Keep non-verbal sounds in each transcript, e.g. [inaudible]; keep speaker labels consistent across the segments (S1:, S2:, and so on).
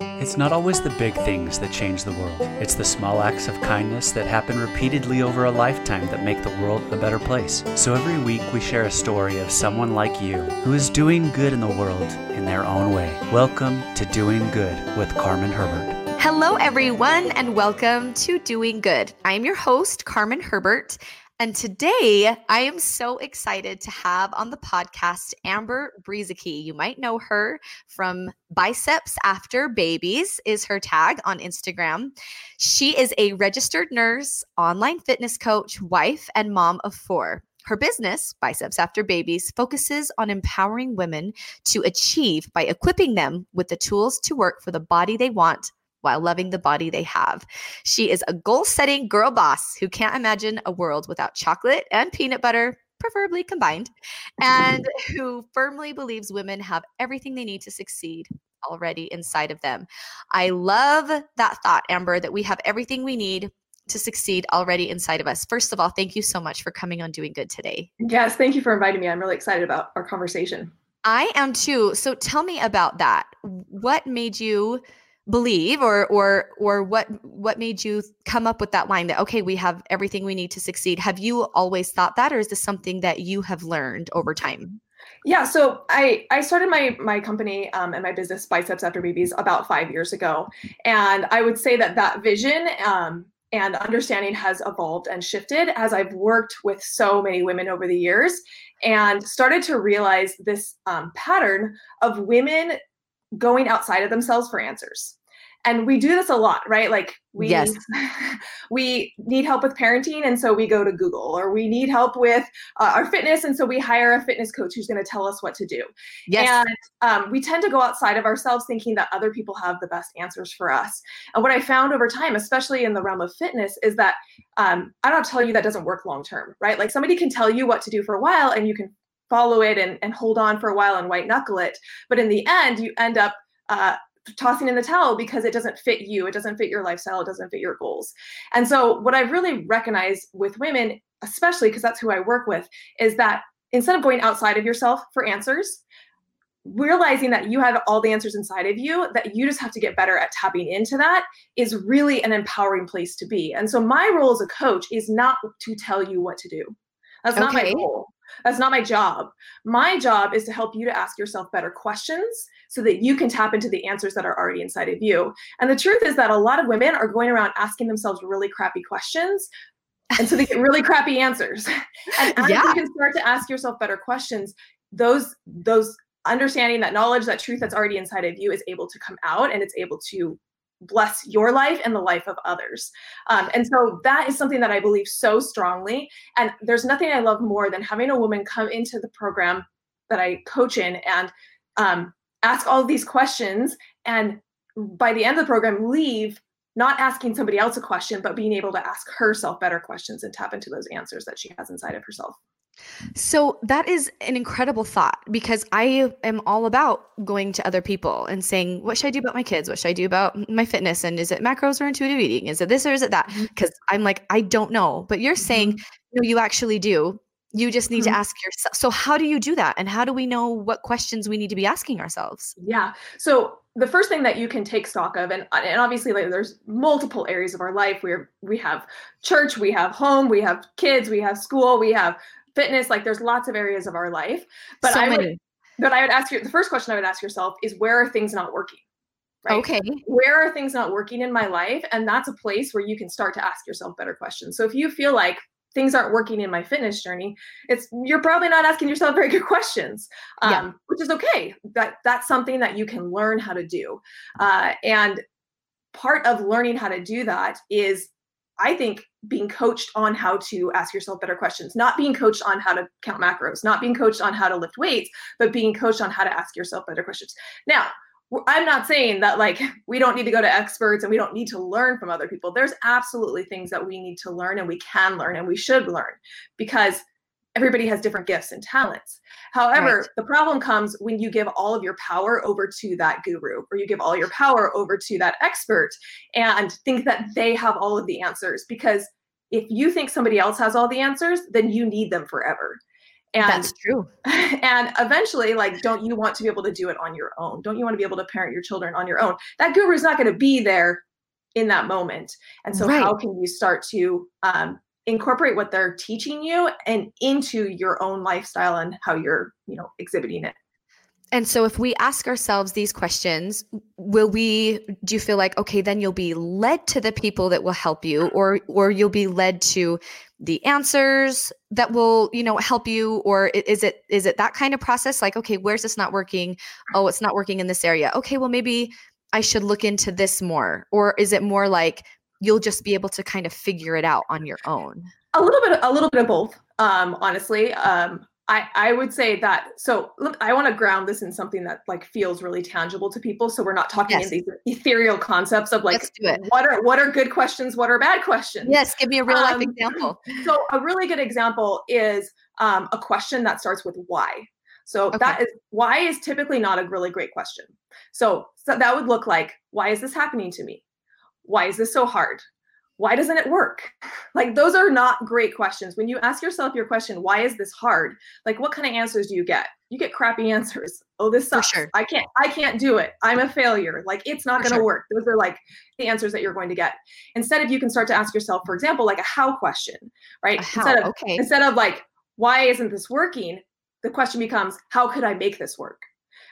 S1: It's not always the big things that change the world. It's the small acts of kindness that happen repeatedly over a lifetime that make the world a better place. So every week we share a story of someone like you who is doing good in the world in their own way. Welcome to Doing Good with Carmen Herbert.
S2: Hello, everyone, and welcome to Doing Good. I am your host, Carmen Herbert, and today I am so excited to have on the podcast Amber Brueseke. You might know her from Biceps After Babies is her tag on Instagram. She is a registered nurse, online fitness coach, wife, and mom of four. Her business, Biceps After Babies, focuses on empowering women to achieve by equipping them with the tools to work for the body they want while loving the body they have. She is a goal setting girl boss who can't imagine a world without chocolate and peanut butter, preferably combined, and [laughs] who firmly believes women have everything they need to succeed already inside of them. I love that thought, Amber, that we have everything we need to succeed already inside of us. First of all, thank you so much for coming on Doing Good today.
S3: Yes, thank you for inviting me. I'm really excited about our conversation.
S2: I am too. So tell me about that. What made you believe or or or what what made you come up with that line that okay we have everything we need to succeed. Have you always thought that or is this something that you have learned over time?
S3: Yeah so i i started my my company um, and my business biceps after babies about five years ago. And i would say that that vision um, and understanding has evolved and shifted as I've worked with so many women over the years and started to realize this um, pattern of women going outside of themselves for answers and we do this a lot right like we
S2: yes. [laughs]
S3: we need help with parenting and so we go to google or we need help with uh, our fitness and so we hire a fitness coach who's going to tell us what to do
S2: yes.
S3: and um, we tend to go outside of ourselves thinking that other people have the best answers for us and what i found over time especially in the realm of fitness is that um, i don't tell you that doesn't work long term right like somebody can tell you what to do for a while and you can follow it and, and hold on for a while and white knuckle it but in the end you end up uh, tossing in the towel because it doesn't fit you it doesn't fit your lifestyle it doesn't fit your goals. And so what i've really recognized with women especially because that's who i work with is that instead of going outside of yourself for answers realizing that you have all the answers inside of you that you just have to get better at tapping into that is really an empowering place to be. And so my role as a coach is not to tell you what to do. That's okay. not my goal that's not my job. My job is to help you to ask yourself better questions so that you can tap into the answers that are already inside of you. And the truth is that a lot of women are going around asking themselves really crappy questions. And so they get really crappy answers. [laughs] And as yeah. you can start to ask yourself better questions, those those understanding that knowledge, that truth that's already inside of you is able to come out and it's able to bless your life and the life of others. Um, and so that is something that I believe so strongly. And there's nothing I love more than having a woman come into the program that I coach in and um, ask all these questions. And by the end of the program, leave not asking somebody else a question, but being able to ask herself better questions and tap into those answers that she has inside of herself.
S2: So that is an incredible thought because I am all about going to other people and saying, what should I do about my kids? What should I do about my fitness? And is it macros or intuitive eating? Is it this or is it that? Because mm-hmm. I'm like, I don't know. But you're saying, mm-hmm. no, you actually do. You just need mm-hmm. to ask yourself. So how do you do that? And how do we know what questions we need to be asking ourselves?
S3: Yeah. So the first thing that you can take stock of, and, and obviously like, there's multiple areas of our life where we have church, we have home, we have kids, we have school, we have fitness like there's lots of areas of our life. But so i would but i would ask you the first question i would ask yourself is where are things not working
S2: right? Okay.
S3: Where are things not working in my life? And that's a place where you can start to ask yourself better questions. So if you feel like things aren't working in my fitness journey it's you're probably not asking yourself very good questions um, yeah. which is okay. That that's something that you can learn how to do. Uh, and part of learning how to do that is I think being coached on how to ask yourself better questions, not being coached on how to count macros, not being coached on how to lift weights, but being coached on how to ask yourself better questions. Now, I'm not saying that like [laughs] we don't need to go to experts and we don't need to learn from other people. There's absolutely things that we need to learn and we can learn and we should learn because everybody has different gifts and talents. However, right. the problem comes when you give all of your power over to that guru or you give all your power over to that expert and think that they have all of the answers. Because if you think somebody else has all the answers, then you need them forever. And
S2: That's true. [laughs]
S3: and eventually, like, don't you want to be able to do it on your own? Don't you want to be able to parent your children on your own? That guru is not going to be there in that moment. And so,
S2: Right.
S3: how can you start to um, incorporate what they're teaching you and into your own lifestyle and how you're, you know, exhibiting it?
S2: And so if we ask ourselves these questions, will we do you feel like okay, then you'll be led to the people that will help you mm. or or you'll be led to the answers that will, you know, help you or is it is it that kind of process like okay, where's this not working? Oh, it's not working in this area. Okay, well maybe I should look into this more or is it more like you'll just be able to kind of figure it out on your own?
S3: a little bit a little bit of both um honestly um i i would say that so look i want to ground this in something that like feels really tangible to people so we're not talking
S2: Yes.
S3: in these ethereal concepts of like
S2: Let's do it.
S3: what are what are good questions what are bad questions
S2: Yes, give me a real life
S3: Um,
S2: example. [laughs]
S3: so a really good example is um, a question that starts with why so
S2: Okay.
S3: that is why is typically not a really great question so, so that would look like why is this happening to me why is this so hard? Why doesn't it work? [laughs] Like those are not great questions. When you ask yourself your question why is this hard? like what kind of answers do you get? You get crappy [laughs] answers. Oh this sucks.
S2: sure.
S3: i can't i can't do it. I'm a failure. Like it's not going to
S2: sure.
S3: work. Those are like the answers that you're going to get. Instead of you can start to ask yourself for example like a how question right?
S2: How,
S3: instead of
S2: okay.
S3: instead of like why isn't this working? the question becomes how could i make this work?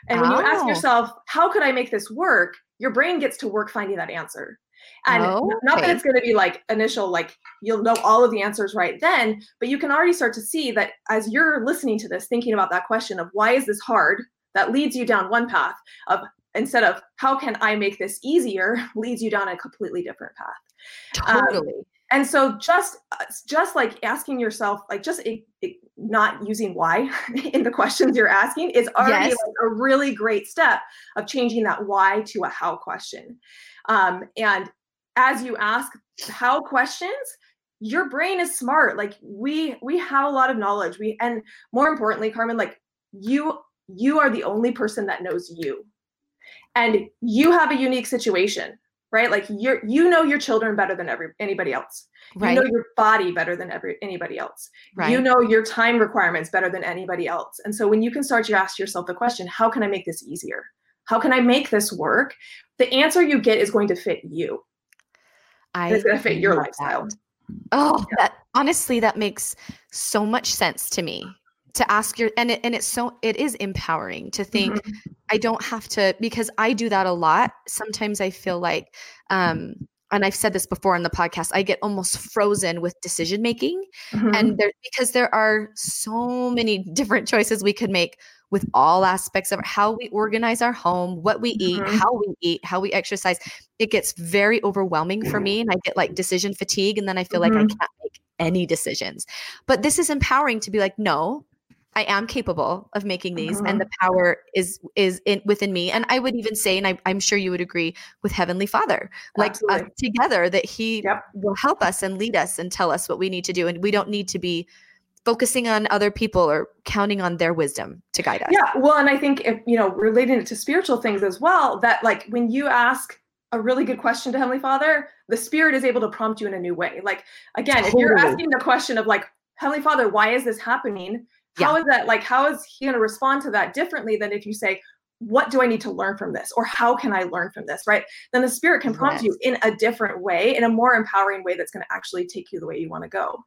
S3: And when you ask
S2: Oh.
S3: yourself how could i make this work? your brain gets to work finding that answer and n- not that it's going to be like initial like you'll know all of the answers right then but you can already start to see that as you're listening to this thinking about that question of why is this hard that leads you down one path of instead of how can i make this easier [laughs] leads you down a completely different path um,
S2: Totally.
S3: And so just uh, just like asking yourself like just i- i- not using why [laughs] in the questions you're asking is already
S2: Yes.
S3: like a really great step of changing that why to a how question. Um, and as you ask how questions your brain is smart. Like we we have a lot of knowledge. We and more importantly carmen like you you are the only person that knows you. And you have a unique situation right like you're you know your children better than every anybody else
S2: Right.
S3: you know your body better than every anybody else
S2: right.
S3: you know your time requirements better than anybody else and so when you can start to ask yourself the question how can i make this easier how can i make this work the answer you get is going to fit you
S2: I
S3: it's going to fit your lifestyle
S2: that. Oh, that honestly, that makes so much sense to me. To ask your and it, and it's so it is empowering to think
S3: Mhm.
S2: I don't have to because I do that a lot. Sometimes I feel like um and I've said this before on the podcast, I get almost frozen with decision making
S3: Mhm.
S2: and there because there are so many [laughs] different choices we could make with all aspects of how we organize our home what we eat
S3: Mhm.
S2: how we eat how we exercise it gets very overwhelming for me and i get like decision fatigue and then i feel like i
S3: Mhm.
S2: can't make any decisions but this is empowering to be like no i am capable of making these
S3: Mhm.
S2: and the power is is in within me and i would even say and I, i'm sure you would agree with heavenly father like
S3: Absolutely.
S2: together that he
S3: Yep.
S2: will help us and lead us and tell us what we need to do and we don't need to be focusing on other people or counting on their wisdom to guide us
S3: yeah well and i think if you know relating it to spiritual things as well that like when you ask a really good question to heavenly father the spirit is able to prompt you in a new way like again if you're asking the question of like heavenly father why is this happening how is that like how is he going to respond to that differently than if you say what do i need to learn from this? or how can i learn from this? right? Then the spirit can prompt you in a different way in a more empowering way that's going to actually take you the way you want to go.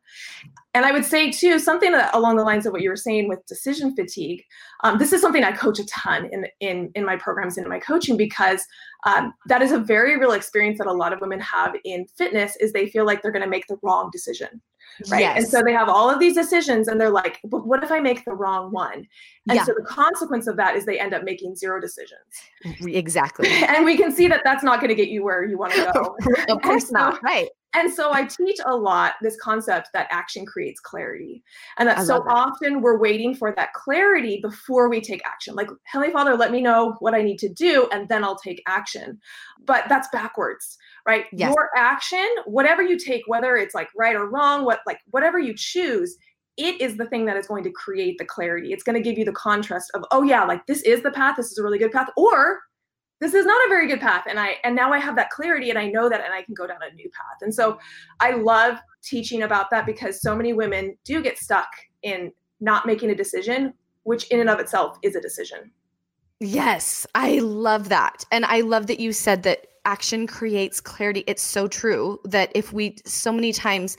S3: And i would say too something that, along the lines of what you were saying with decision fatigue um, this is something i coach a ton in in in my programs and in my coaching because um, that is a very real experience that a lot of women have in fitness is they feel like they're going to make the wrong decision right and so they have all of these decisions and they're like but what if i make the wrong one and
S2: Yeah.
S3: so the consequence of that is they end up making zero decisions
S2: exactly [laughs]
S3: and we can see that that's not going to get you where you want to go
S2: of [laughs] course
S3: so-
S2: not right
S3: and so I teach a lot this concept that action creates clarity. And that
S2: I
S3: so
S2: that.
S3: often we're waiting for that clarity before we take action. Like, Heavenly Father, let me know what I need to do, and then I'll take action. But that's backwards, right?
S2: Yes.
S3: Your action, whatever you take, whether it's like right or wrong, what like whatever you choose, it is the thing that is going to create the clarity. It's going to give you the contrast of, oh yeah, like this is the path, this is a really good path, or this is not a very good path and i and now i have that clarity and i know that and i can go down a new path and so i love teaching about that because so many women do get stuck in not making a decision, which in and of itself is a decision.
S2: Yes, I love that. And I love that you said that action creates clarity. It's so true that if we so many times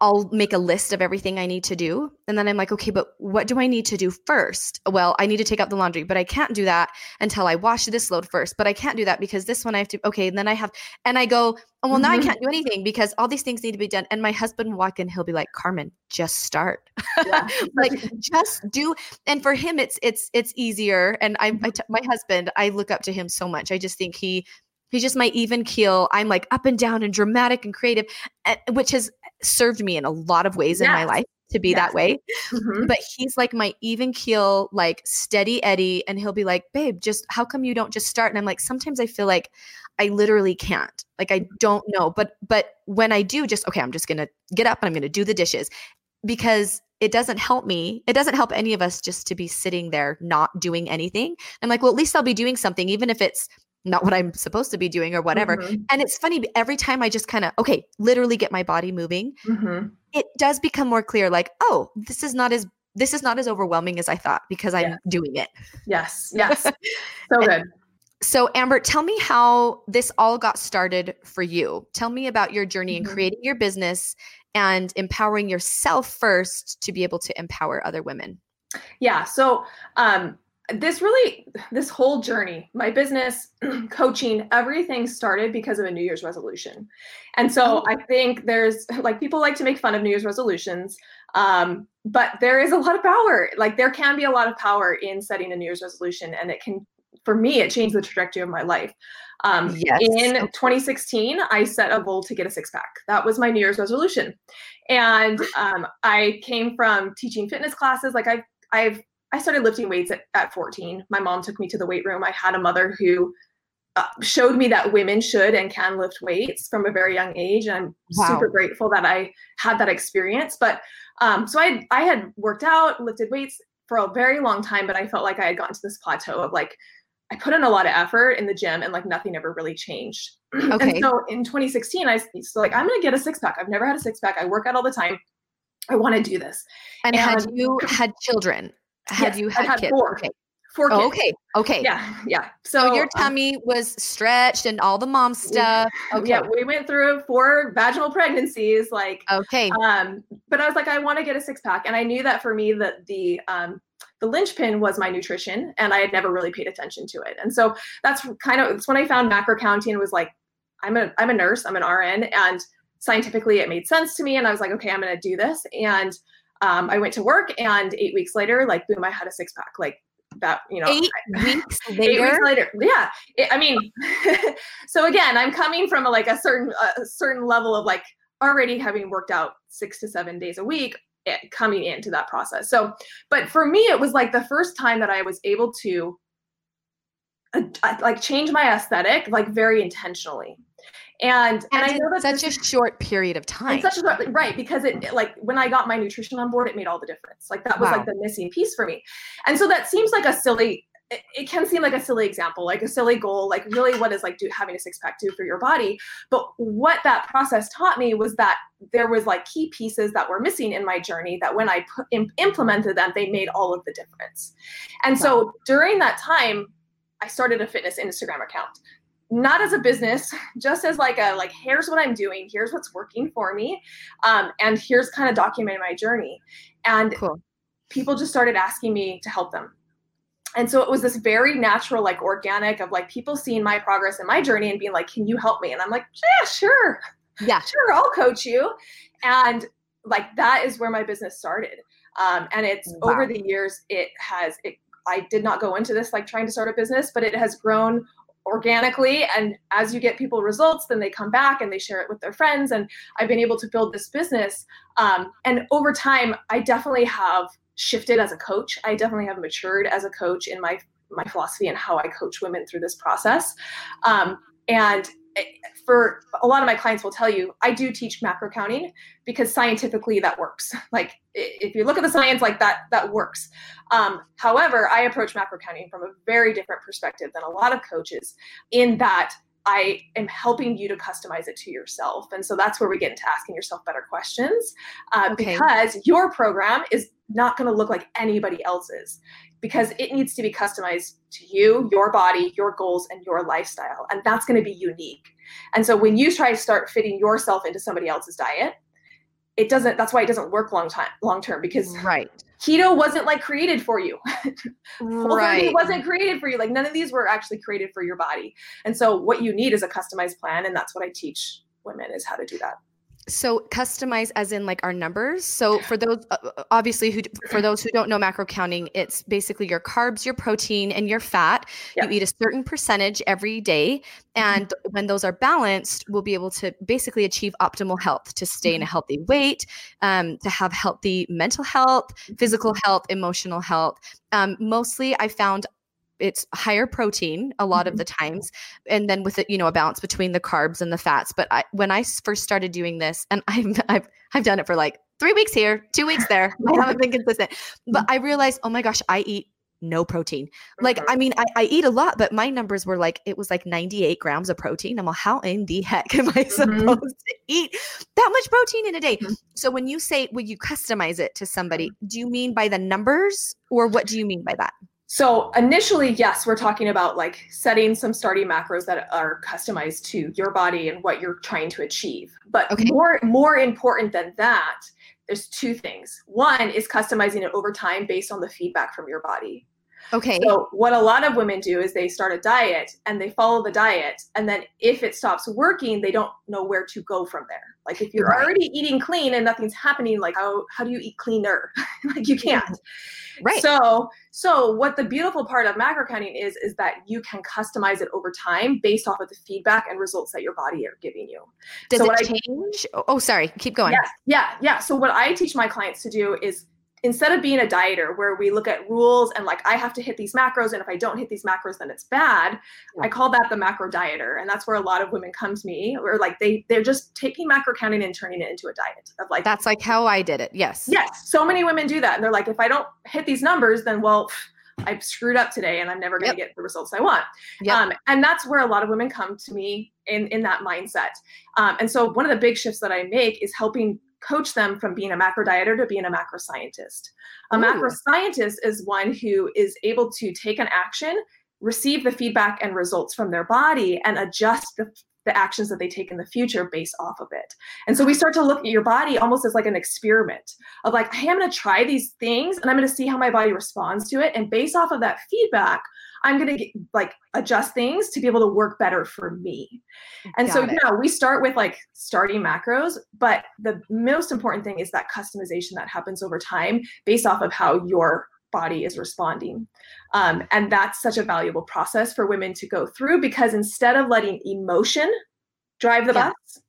S2: I'll make a list of everything I need to do. And then I'm like, okay, but what do I need to do first? Well, I need to take out the laundry, but I can't do that until I wash this load first. But I can't do that because this one I have to, okay. And then I have, and I go, oh, well, now I mm-hmm. can't do anything because all these things need to be done. And my husband will walk in, he'll be like, Carmen, just start. Yeah. [laughs] like just do. And for him, it's, it's, it's easier. And I, I mm-hmm. t- my husband, I look up to him so much. I just think he, He's just my even keel. I'm like up and down and dramatic and creative, which has served me in a lot of ways yes. in my life to be yes. that way. Mm-hmm. But he's like my even keel, like steady Eddie. And he'll be like, babe, just how come you don't just start? And I'm like, sometimes I feel like I literally can't. Like I don't know. But but when I do, just okay, I'm just gonna get up and I'm gonna do the dishes because it doesn't help me. It doesn't help any of us just to be sitting there not doing anything. I'm like, well, at least I'll be doing something, even if it's not what I'm supposed to be doing or whatever. Mm-hmm. And it's funny, every time I just kind of, okay, literally get my body moving, mm-hmm. it does become more clear like, oh, this is not as this is not as overwhelming as I thought because I'm yeah. doing it.
S3: Yes. Yes. [laughs] so good.
S2: So, Amber, tell me how this all got started for you. Tell me about your journey mm-hmm. in creating your business and empowering yourself first to be able to empower other women.
S3: Yeah. So, um, this really this whole journey my business [clears throat] coaching everything started because of a new year's resolution. And so oh. i think there's like people like to make fun of new year's resolutions um, but there is a lot of power. Like there can be a lot of power in setting a new year's resolution and it can for me it changed the trajectory of my life. Um, yes. in 2016 i set a goal to get a six-pack. That was my new year's resolution. And um, i came from teaching fitness classes. Like i've i've I started lifting weights at, at 14. My mom took me to the weight room. I had a mother who uh, showed me that women should and can lift weights from a very young age. And I'm wow. super grateful that I had that experience. But um, so I, I had worked out, lifted weights for a very long time, but I felt like I had gotten to this plateau of like, I put in a lot of effort in the gym and like nothing ever really changed. [clears throat] Okay. and so in 2016, I was like, I'm going to get a six pack. I've never had a six pack. I work out all the time. I want to do this.
S2: And, and had you had children? Had yes, you had,
S3: had
S2: kids?
S3: Four.
S2: Okay.
S3: Four
S2: oh, okay. Okay.
S3: Yeah. Yeah.
S2: So, so your um, tummy um, was stretched and all the mom stuff.
S3: Okay. Yeah. We went through four vaginal pregnancies. Like,
S2: okay.
S3: Um, but I was like, I want to get a six pack. And I knew that for me that the, um, the linchpin was my nutrition and I had never really paid attention to it. And so that's kind of, it's when I found macro counting and was like, I'm a, I'm a nurse, I'm an RN and scientifically it made sense to me. And I was like, okay, I'm going to do this. And um, I went to work and eight weeks later, like boom, I had a six pack. Like that, you know,
S2: eight [laughs] weeks later.
S3: Eight weeks later, yeah. It, I mean, [laughs] so again, I'm coming from a, like a certain a certain level of like already having worked out six to seven days a week eh, coming into that process. So, but for me, it was like the first time that I was able to uh, like change my aesthetic like very intentionally and and,
S2: and I know that such this, a short period of time.
S3: Such a right because it like when I got my nutrition on board, it made all the difference. Like that was wow. like the missing piece for me. And so that seems like a silly. It, it can seem like a silly example, like a silly goal. Like really, what is like do, having a six pack do for your body? But what that process taught me was that there was like key pieces that were missing in my journey. That when I put, implemented them, they made all of the difference. And wow. so during that time, I started a fitness Instagram account not as a business just as like a like here's what i'm doing here's what's working for me um, and here's kind of documenting my journey. And cool. people just started asking me to help them. And so it was this very natural like organic of like people seeing my progress and my journey and being like can you help me? And i'm like yeah sure.
S2: Yeah.
S3: Sure i'll coach you. And like that is where my business started. Um, and it's wow. over the years it has it I did not go into this like trying to start a business, but it has grown organically and as you get people results then they come back and they share it with their friends and i've been able to build this business um, and over time i definitely have shifted as a coach. I definitely have matured as a coach in my my philosophy and how i coach women through this process. Um, and for a lot of my clients will tell you i do teach macro counting because scientifically that works [laughs] like if you look at the science like that that works um, however i approach macro counting from a very different perspective than a lot of coaches in that I am helping you to customize it to yourself. And so that's where we get into asking yourself better questions uh, okay. because your program is not going to look like anybody else's because it needs to be customized to you, your body, your goals, and your lifestyle. And that's going to be unique. And so when you try to start fitting yourself into somebody else's diet, it doesn't that's why it doesn't work long time long term because
S2: right.
S3: keto wasn't like created for you. [laughs]
S2: Right.
S3: it wasn't created for you. Like none of these were actually created for your body. And so what you need is a customized plan and that's what i teach women is how to do that
S2: so customize as in like our numbers. So for those uh, uh, obviously who for those who don't know macro counting, it's basically your carbs, your protein and your fat. Yep. You eat a certain percentage every day mm-hmm. and mm-hmm. when those are balanced, we'll be able to basically achieve optimal health to stay mm-hmm. in a mm-hmm. healthy weight, um, to have healthy mental health, physical mm-hmm. health, emotional health. Um, mostly I found it's higher protein a lot mm-hmm. of the times and then with it you know a balance between the carbs and the fats but I, when i first started doing this and [laughs] I've, I've i've done it for like three weeks here two weeks there i [laughs] haven't been consistent but mm-hmm. i realized oh my gosh i eat no protein like i mean I, I, eat a lot but my numbers were like it was like 98 grams of protein i'm like how in the heck am i [laughs] mm-hmm. supposed to eat that much protein in a day mm-hmm. so when you say would you customize it to somebody mm-hmm. do you mean by the numbers or what do you mean by that
S3: so initially, yes, we're talking about like setting some starting macros that are customized to your body and what you're trying to achieve. But okay. more more important than that, there's two things. One is customizing it over time based on the feedback from your body.
S2: Okay.
S3: So what a lot of women do is they start a diet and they follow the diet and then if it stops working, they don't know where to go from there. Like if you're right. already eating clean and nothing's happening, like how how do you eat cleaner? [laughs] like you can't.
S2: Right.
S3: So, so what the beautiful part of macro counting is, is that you can customize it over time based off of the feedback and results that your body are giving you.
S2: Does so it change? I, oh, sorry. Keep going.
S3: Yeah, yeah, yeah. So what I teach my clients to do is instead of being a dieter where we look at rules and like I have to hit these macros and if I don't hit these macros then it's bad, yeah. I call that the macro dieter and that's where a lot of women come to me or like they they're just taking macro counting and turning it into a diet of like
S2: That's like how I did it. Yes.
S3: Yes. So many women do that and they're like if I don't hit these numbers then well I've screwed up today and I'm never going to yep. get the results I want. Yep. Um, and that's where a lot of women come to me in, in that mindset. Um, and so one of the big shifts that I make is helping coach them from being a macro dieter to being a macro scientist. A Ooh. macro scientist is one who is able to take an action, receive the feedback and results from their body, and adjust the, the actions that they take in the future based off of it. And so we start to look at your body almost as like an experiment of like, hey, I'm going to try these things and I'm going to see how my body responds to it. And based off of that feedback, I'm going to like adjust things to be able to work better for me. And Got so, it. yeah, we start with like starting macros, but the most important thing is that customization that happens over time based off of how your body is responding. Um, and that's such a valuable process for women to go through because instead of letting emotion drive the yeah. bus,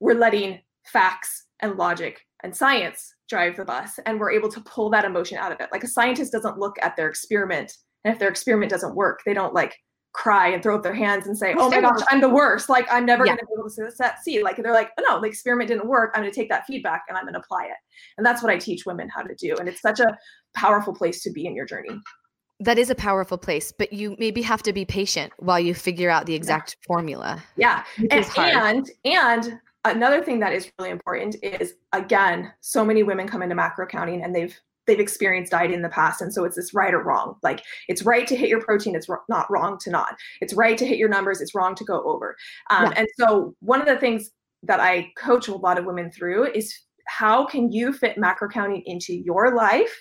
S3: we're letting facts and logic and science drive the bus. And we're able to pull that emotion out of it. Like a scientist doesn't look at their experiment and if their experiment doesn't work, they don't like cry and throw up their hands and say, "Oh my gosh, I'm the worst! Like I'm never yeah. going to be able to set see." Like they're like, "Oh no, the experiment didn't work. I'm going to take that feedback and I'm going to apply it." And that's what I teach women how to do. And it's such a powerful place to be in your journey.
S2: That is a powerful place, but you maybe have to be patient while you figure out the exact yeah. formula.
S3: Yeah, and, and and another thing that is really important is again, so many women come into macro counting and they've they've experienced diet in the past. And so it's this right or wrong. Like it's right to hit your protein it's not wrong to not. It's right to hit your numbers it's wrong to go over. Um, yeah. and so one of the things that i coach a lot of women through is how can you fit macro counting into your life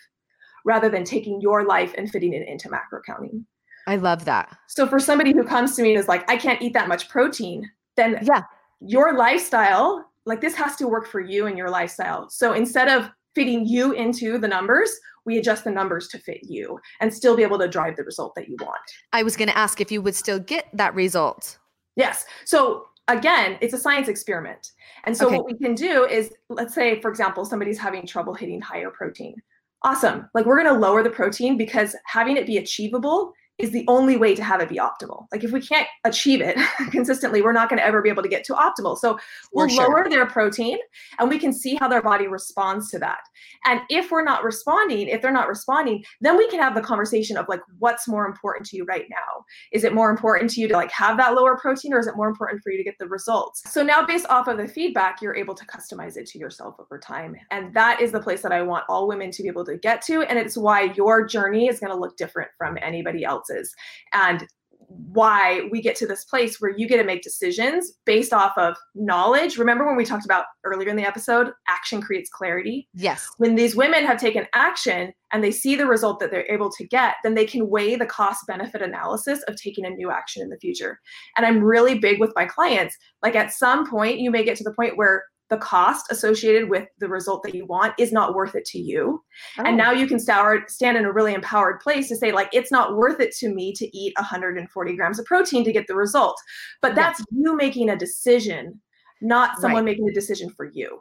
S3: rather than taking your life and fitting it into macro counting
S2: i love that.
S3: So for somebody who comes to me and is like i can't eat that much protein then yeah. your lifestyle like this has to work for you and your lifestyle. So instead of fitting you into the numbers, we adjust the numbers to fit you and still be able to drive the result that you want.
S2: I was going to ask if you would still get that result.
S3: Yes. So again, it's a science experiment. And so okay. what we can do is let's say for example somebody's having trouble hitting higher protein. Awesome. Like we're going to lower the protein because having it be achievable is the only way to have it be optimal. Like if we can't achieve it [laughs] consistently, we're not going to ever be able to get to optimal. So we'll sure. lower their protein and we can see how their body responds to that. And if we're not responding, if they're not responding, then we can have the conversation of like what's more important to you right now? Is it more important to you to like have that lower protein or is it more important for you to get the results? So now based off of the feedback, you're able to customize it to yourself over time. And that is the place that I want all women to be able to get to and it's why your journey is going to look different from anybody else else's and why we get to this place where you get to make decisions based off of knowledge. Remember when we talked about earlier in the episode, action creates clarity?
S2: Yes.
S3: When these women have taken action and they see the result that they're able to get, then they can weigh the cost benefit analysis of taking a new action in the future. And I'm really big with my clients. Like at some point, you may get to the point where the cost associated with the result that you want is not worth it to you. Oh. And now oh. you can start, stand in a really empowered place to say, like, it's not worth it to me to eat 140 grams of protein to get the result. But that's yeah. you making a decision, not someone right. making a decision for you.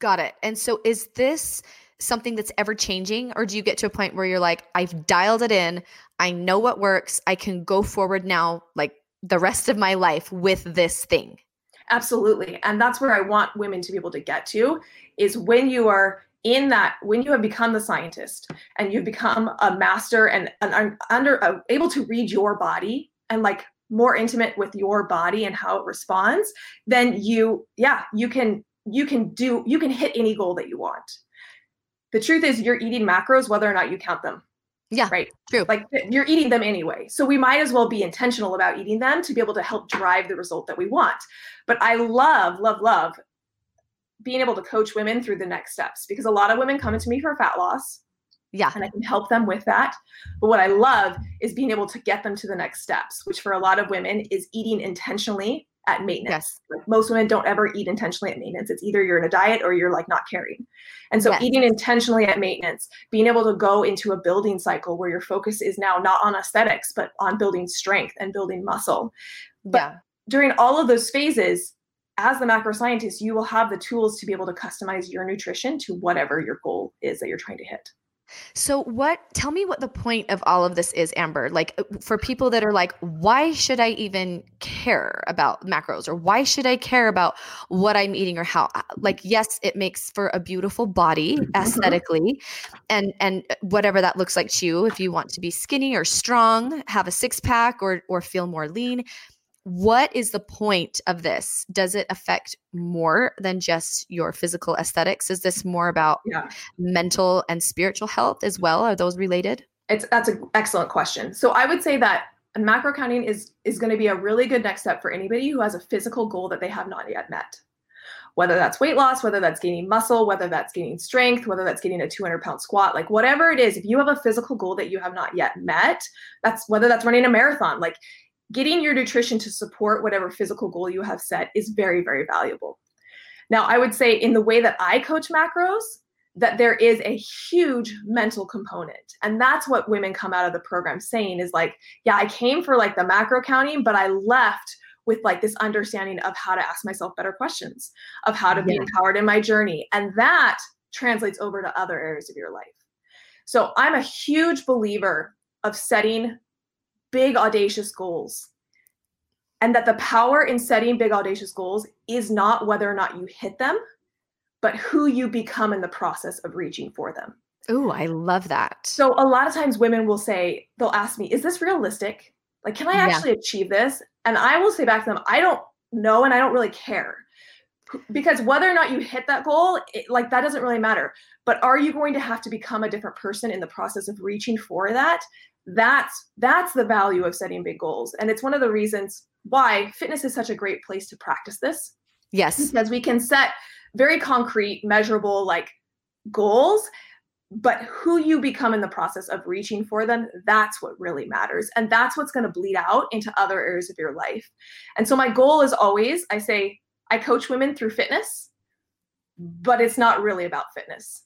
S2: Got it. And so is this something that's ever changing or do you get to a point where you're like I've dialed it in, I know what works, I can go forward now like the rest of my life with this thing?
S3: Absolutely. And that's where I want women to be able to get to is when you are in that when you have become the scientist and you've become a master and, and under uh, able to read your body and like more intimate with your body and how it responds then you yeah you can you can do you can hit any goal that you want the truth is you're eating macros whether or not you count them
S2: yeah.
S3: Right.
S2: True.
S3: Like you're eating them anyway. So we might as well be intentional about eating them to be able to help drive the result that we want. But I love, love, love being able to coach women through the next steps because a lot of women come into me for fat loss.
S2: Yeah.
S3: And I can help them with that. But what I love is being able to get them to the next steps, which for a lot of women is eating intentionally at maintenance. Yes. Like most women don't ever eat intentionally at maintenance. It's either you're in a diet or you're like not caring. And so yes. eating intentionally at maintenance, being able to go into a building cycle where your focus is now not on aesthetics, but on building strength and building muscle. But yeah. during all of those phases, as the macro scientist, you will have the tools to be able to customize your nutrition to whatever your goal is that you're trying to hit.
S2: So, what, tell me what the point of all of this is, Amber. Like, uh, for people that are like, why should I even care about macros or why should I care about what I'm eating or how? Uh, like, yes, it makes for a beautiful body mm-hmm. aesthetically and, and uh, whatever that looks like to you. If you want to be skinny or strong, have a six pack or, or feel more lean, what is the point of this? Does it affect more than just your physical aesthetics? Is this more about yeah. mental and spiritual health as well? Are those related?
S3: It's that's an excellent question. So I would say that macro counting is is going to be a really good next step for anybody who has a physical goal that they have not yet met. Whether that's weight loss, whether that's gaining muscle, whether that's gaining strength, whether that's getting a 200 pound squat, like whatever it is, if you have a physical goal that you have not yet met, that's whether that's running a marathon, like getting your nutrition to support whatever physical goal you have set is very, very valuable. Now, I would say in the way that I coach macros, that there is a huge mental component. And that's what women come out of the program saying is like, yeah, I came for like the macro counting, but I left with like this understanding of how to ask myself better questions, of how to yeah. be empowered in my journey. And that translates over to other areas of your life. So I'm a huge believer of setting big, audacious goals. And that the power in setting big, audacious goals is not whether or not you hit them, but who you become in the process of reaching for them.
S2: Oh, I love that.
S3: So, a lot of times women will say, they'll ask me, is this realistic? Like, can I actually yeah. achieve this? And I will say back to them, I don't know and I don't really care. Because whether or not you hit that goal, it, like that doesn't really matter. But are you going to have to become a different person in the process of reaching for that? That's that's the value of setting big goals. And it's one of the reasons why fitness is such a great place to practice this.
S2: Yes.
S3: Because we can set very concrete measurable like goals but who you become in the process of reaching for them that's what really matters. And that's what's going to bleed out into other areas of your life. And so my goal is always i say i coach women through fitness but it's not really about fitness.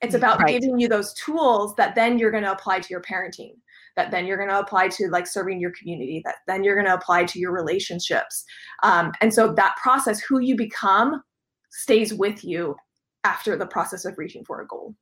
S3: It's mm, about right. giving you those tools that then you're going to apply to your parenting that then you're going to apply to like serving your community that then you're going to apply to your relationships um, and so that process who you become stays with you after the process of reaching for a goal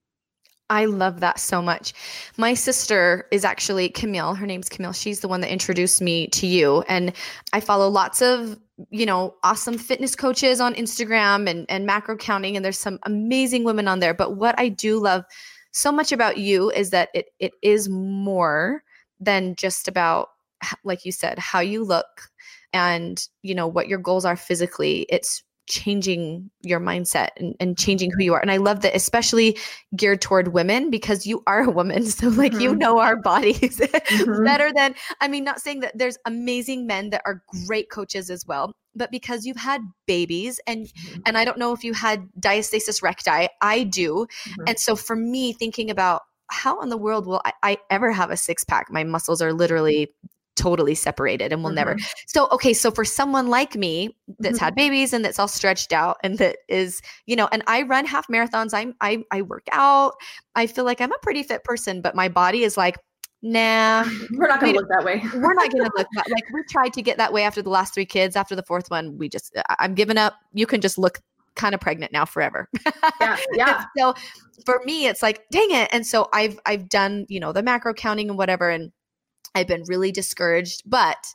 S2: I love that so much. My sister is actually Camille. Her name's Camille. She's the one that introduced me to you. And I follow lots of, you know, awesome fitness coaches on Instagram and, and macro counting. And there's some amazing women on there. But what I do love so much about you is that it it is more than just about like you said, how you look and, you know, what your goals are physically. It's changing your mindset and, and changing who you are. And I love that, especially geared toward women, because you are a woman. [laughs] So, like, mm-hmm. you know our bodies mm-hmm. better than, I mean, not saying that there's amazing men that are great coaches as well, but because you've had babies and mm-hmm. and I don't know if you had diastasis recti, I do. Mm-hmm. And so for me thinking about how in the world will I, I, ever have a six pack? My muscles are literally totally separated and will mm-hmm. never. So, okay, so for someone like me that's mm-hmm. had babies and that's all stretched out and that is, you know, and I run half marathons, I'm I I work out. I feel like I'm a pretty fit person, but my body is like Nah,
S3: we're not going to look that way. [laughs]
S2: we're not going to look that like we tried to get that way after the last three kids. After the fourth one, we just I'm giving up. You can just look kind of pregnant now forever.
S3: yeah, [laughs] yeah.
S2: so for me, it's like, dang it. And so I've I've done you know the macro counting and whatever, and I've been really discouraged, but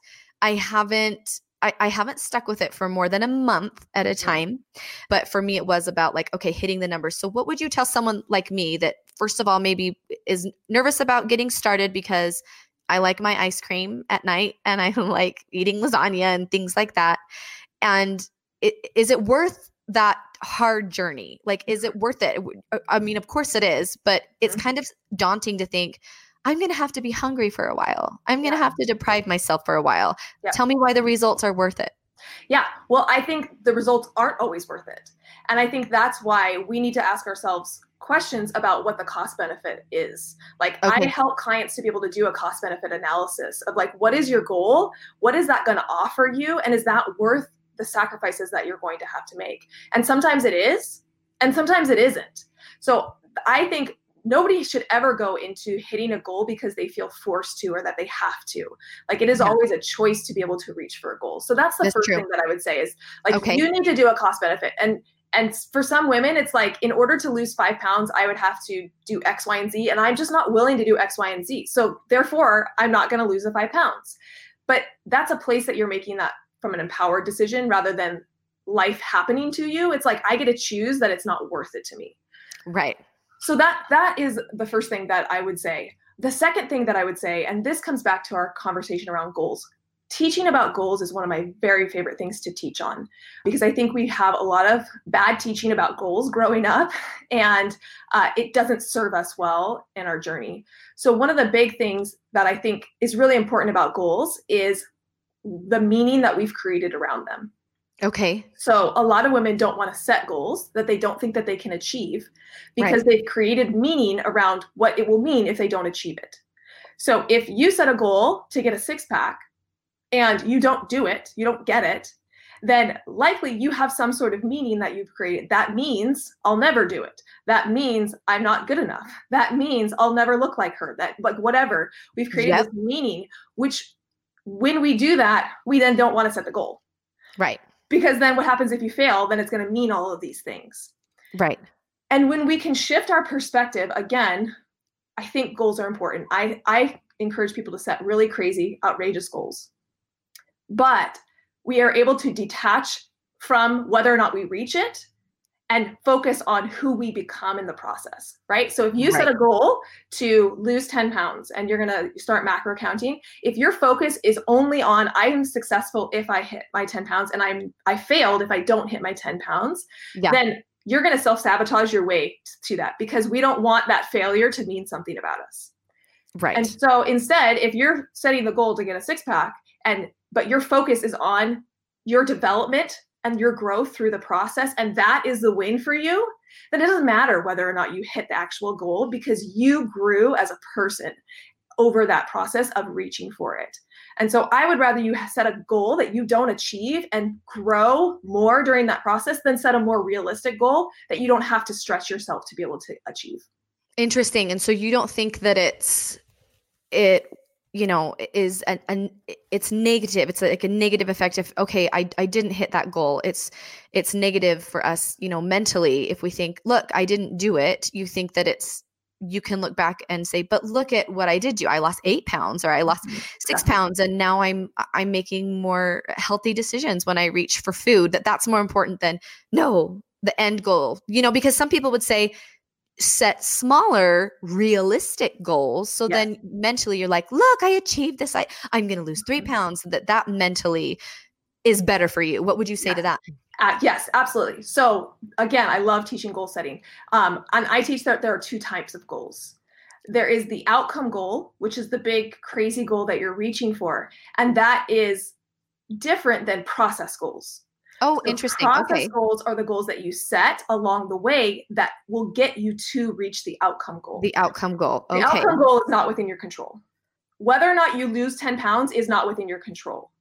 S2: I haven't I, I, haven't stuck with it for more than a month at a time. But for me, it was about like, okay, hitting the numbers. So, what would you tell someone like me that, first of all, maybe is nervous about getting started because I like my ice cream at night [laughs] and I like eating lasagna and things like that? And it, is it worth that hard journey? Like, is it worth it? I mean, of course it is, but it's mm-hmm. kind of daunting to think, I'm going to have to be hungry for a while. I'm going to yeah. have to deprive myself for a while. Yeah. Tell me why the results are worth it.
S3: Yeah. Well, I think the results aren't always worth it. And I think that's why we need to ask ourselves questions about what the cost benefit is. Like okay. I help clients to be able to do a cost benefit analysis of like what is your goal? What is that going to offer you and is that worth the sacrifices that you're going to have to make? And sometimes it is and sometimes it isn't. So I think nobody should ever go into hitting a goal because they feel forced to or that they have to. Like it is yeah. always a choice to be able to reach for a goal. So that's the that's first true. thing that I would say is like okay. you need to do a cost benefit. And and for some women, it's like in order to lose five pounds, I would have to do X, Y, and Z. And I'm just not willing to do X, Y, and Z. So therefore, I'm not going to lose the five pounds. But that's a place that you're making that from an empowered decision rather than life happening to you. It's like I get to choose that it's not worth it to me.
S2: Right
S3: so that that is the first thing that i would say. The second thing that i would say and this comes back to our conversation around goals. Teaching about goals is one of my very favorite things to teach on because i think we have a lot of bad teaching about goals growing up [laughs] and uh, it doesn't serve us well in our journey. So one of the big things that i think is really important about goals is the meaning that we've created around them
S2: Okay.
S3: So a lot of women don't want to set goals that they don't think that they can achieve because right. they've created meaning around what it will mean if they don't achieve it. So if you set a goal to get a six pack and you don't do it, you don't get it, then likely you have some sort of meaning that you've created. That means I'll never do it. That means I'm not good enough. That means I'll never look like her. That like whatever. We've created yep. this meaning which when we do that, we then don't want to set the goal.
S2: Right
S3: because then what happens if you fail? Then it's going to mean all of these things.
S2: Right.
S3: And when we can shift our perspective again i think goals are important. I i encourage people to set really crazy outrageous goals. But we are able to detach from whether or not we reach it and focus on who we become in the process, right? So if you right. set a goal to lose 10 pounds and you're going to start macro counting, if your focus is only on I am successful if I hit my 10 pounds and I'm I failed if I don't hit my 10 pounds, yeah. then you're going to self-sabotage your way to that because we don't want that failure to mean something about us.
S2: Right.
S3: And so instead, if you're setting the goal to get a six pack and but your focus is on your development and your growth through the process and that is the win for you then it doesn't matter whether or not you hit the actual goal because you grew as a person over that process of reaching for it. And so i would rather you set a goal that you don't achieve and grow more during that process than set a more realistic goal that you don't have to stretch yourself to be able to achieve.
S2: Interesting and so you don't think that it's it you know is an, an it's negative it's like a negative effect if okay I, I didn't hit that goal. It's it's negative for us you know mentally if we think look i didn't do it. You think that it's you can look back and say but look at what i did do. I lost eight pounds or i lost
S3: Mhm.
S2: six
S3: Exactly.
S2: pounds and now i'm i'm making more healthy decisions when i reach for food. That that's more important than no the end goal. You know because some people would say set smaller realistic goals so
S3: Yes.
S2: then mentally you're like look i achieved this i i'm going to lose 3
S3: Mhm.
S2: pounds that that mentally is better for you what would you say to that
S3: Uh, yes, absolutely. So again, I love teaching goal setting. Um, and I teach that there are two types of goals. There is the outcome goal, which is the big crazy goal that you're reaching for, and that is different than process goals.
S2: Oh
S3: So
S2: interesting
S3: Process
S2: okay
S3: goals are the goals that you set along the way that will get you to reach the outcome goal.
S2: the outcome goal
S3: The outcome goal is not within your control. Whether or not you lose 10 pounds is not within your control.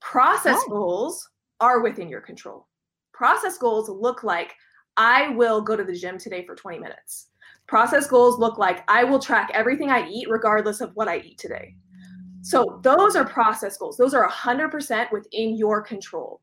S3: Process
S2: Oh.
S3: goals are within your control. Process goals look like I will go to the gym today for 20 minutes. Process goals look like I will track everything I eat regardless of what I eat today. So those are process goals. Those are 100% within your control.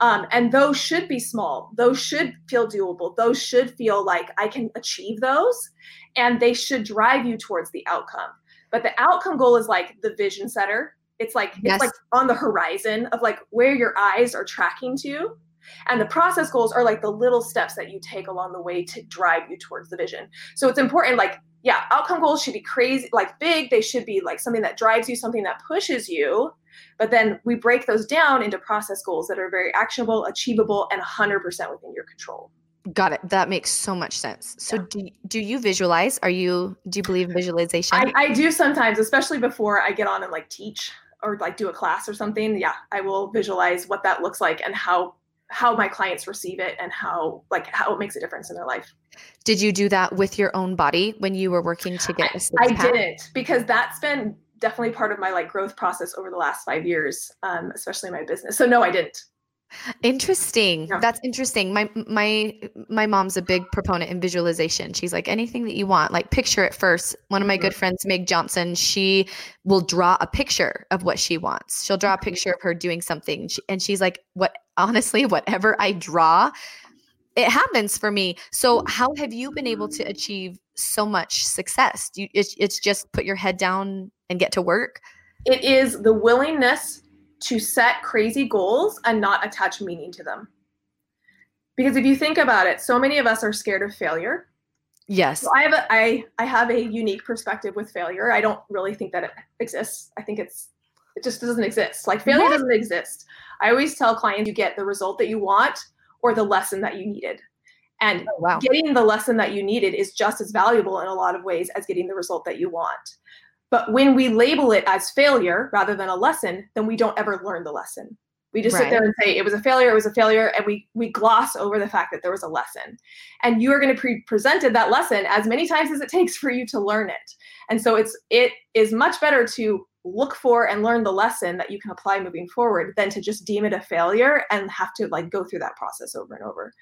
S3: Um, and those should be small. Those should feel doable. Those should feel like I can achieve those and they should drive you towards the outcome. But the outcome goal is like the vision setter. It's like
S2: Yes.
S3: it's like on the horizon of like where your eyes are tracking to. And the process goals are like the little steps that you take along the way to drive you towards the vision. So it's important, like, yeah, outcome goals should be crazy, like big. They should be like something that drives you, something that pushes you. But then we break those down into process goals that are very actionable, achievable, and 100% within your control.
S2: Got it. That makes so much sense. So
S3: Yeah.
S2: do do you visualize? Are you do you believe in visualization?
S3: I, I do sometimes, especially before I get on and like teach or like do a class or something. Yeah, I will visualize what that looks like and how how my clients receive it and how like how it makes a difference in their life.
S2: Did you do that with your own body when you were working to get
S3: I
S2: pack?
S3: didn't because that's been definitely part of my like growth process over the last five years, um, especially my business. So no, I didn't.
S2: Interesting.
S3: Yeah.
S2: That's interesting. My my my mom's a big proponent in visualization. She's like anything that you want, like picture it first. One of my good mm-hmm. friends, Meg Johnson, she will draw a picture of what she wants. She'll draw a mm-hmm. picture of her doing something, She- and she's like, "What? Honestly, [laughs] whatever I draw, it happens for me." So, how have you been able to achieve so much success? Do you, it's it's just put your head down and get to work.
S3: It is the willingness to set crazy goals and not attach meaning to them. Because if you think about it, so many of us are scared of failure.
S2: Yes.
S3: So I have a I I have a unique perspective with failure. I don't really think that it exists. I think it's it just doesn't exist. Like failure doesn't exist. I always tell clients you get the result that you want or the lesson that you needed. And
S2: Oh, wow.
S3: getting the lesson that you needed is just as valuable in a lot of ways as getting the result that you want. But when we label it as failure rather than a lesson, then we don't ever learn the lesson. We just sit there and say it was a failure, it was a failure, and we we gloss over the fact that there was a lesson. And you are going to be presented that lesson as many times as it takes for you to learn it. And so it's it is much better to look for and learn the lesson that you can apply moving forward than to just deem it a failure and have to like go through that process over and over.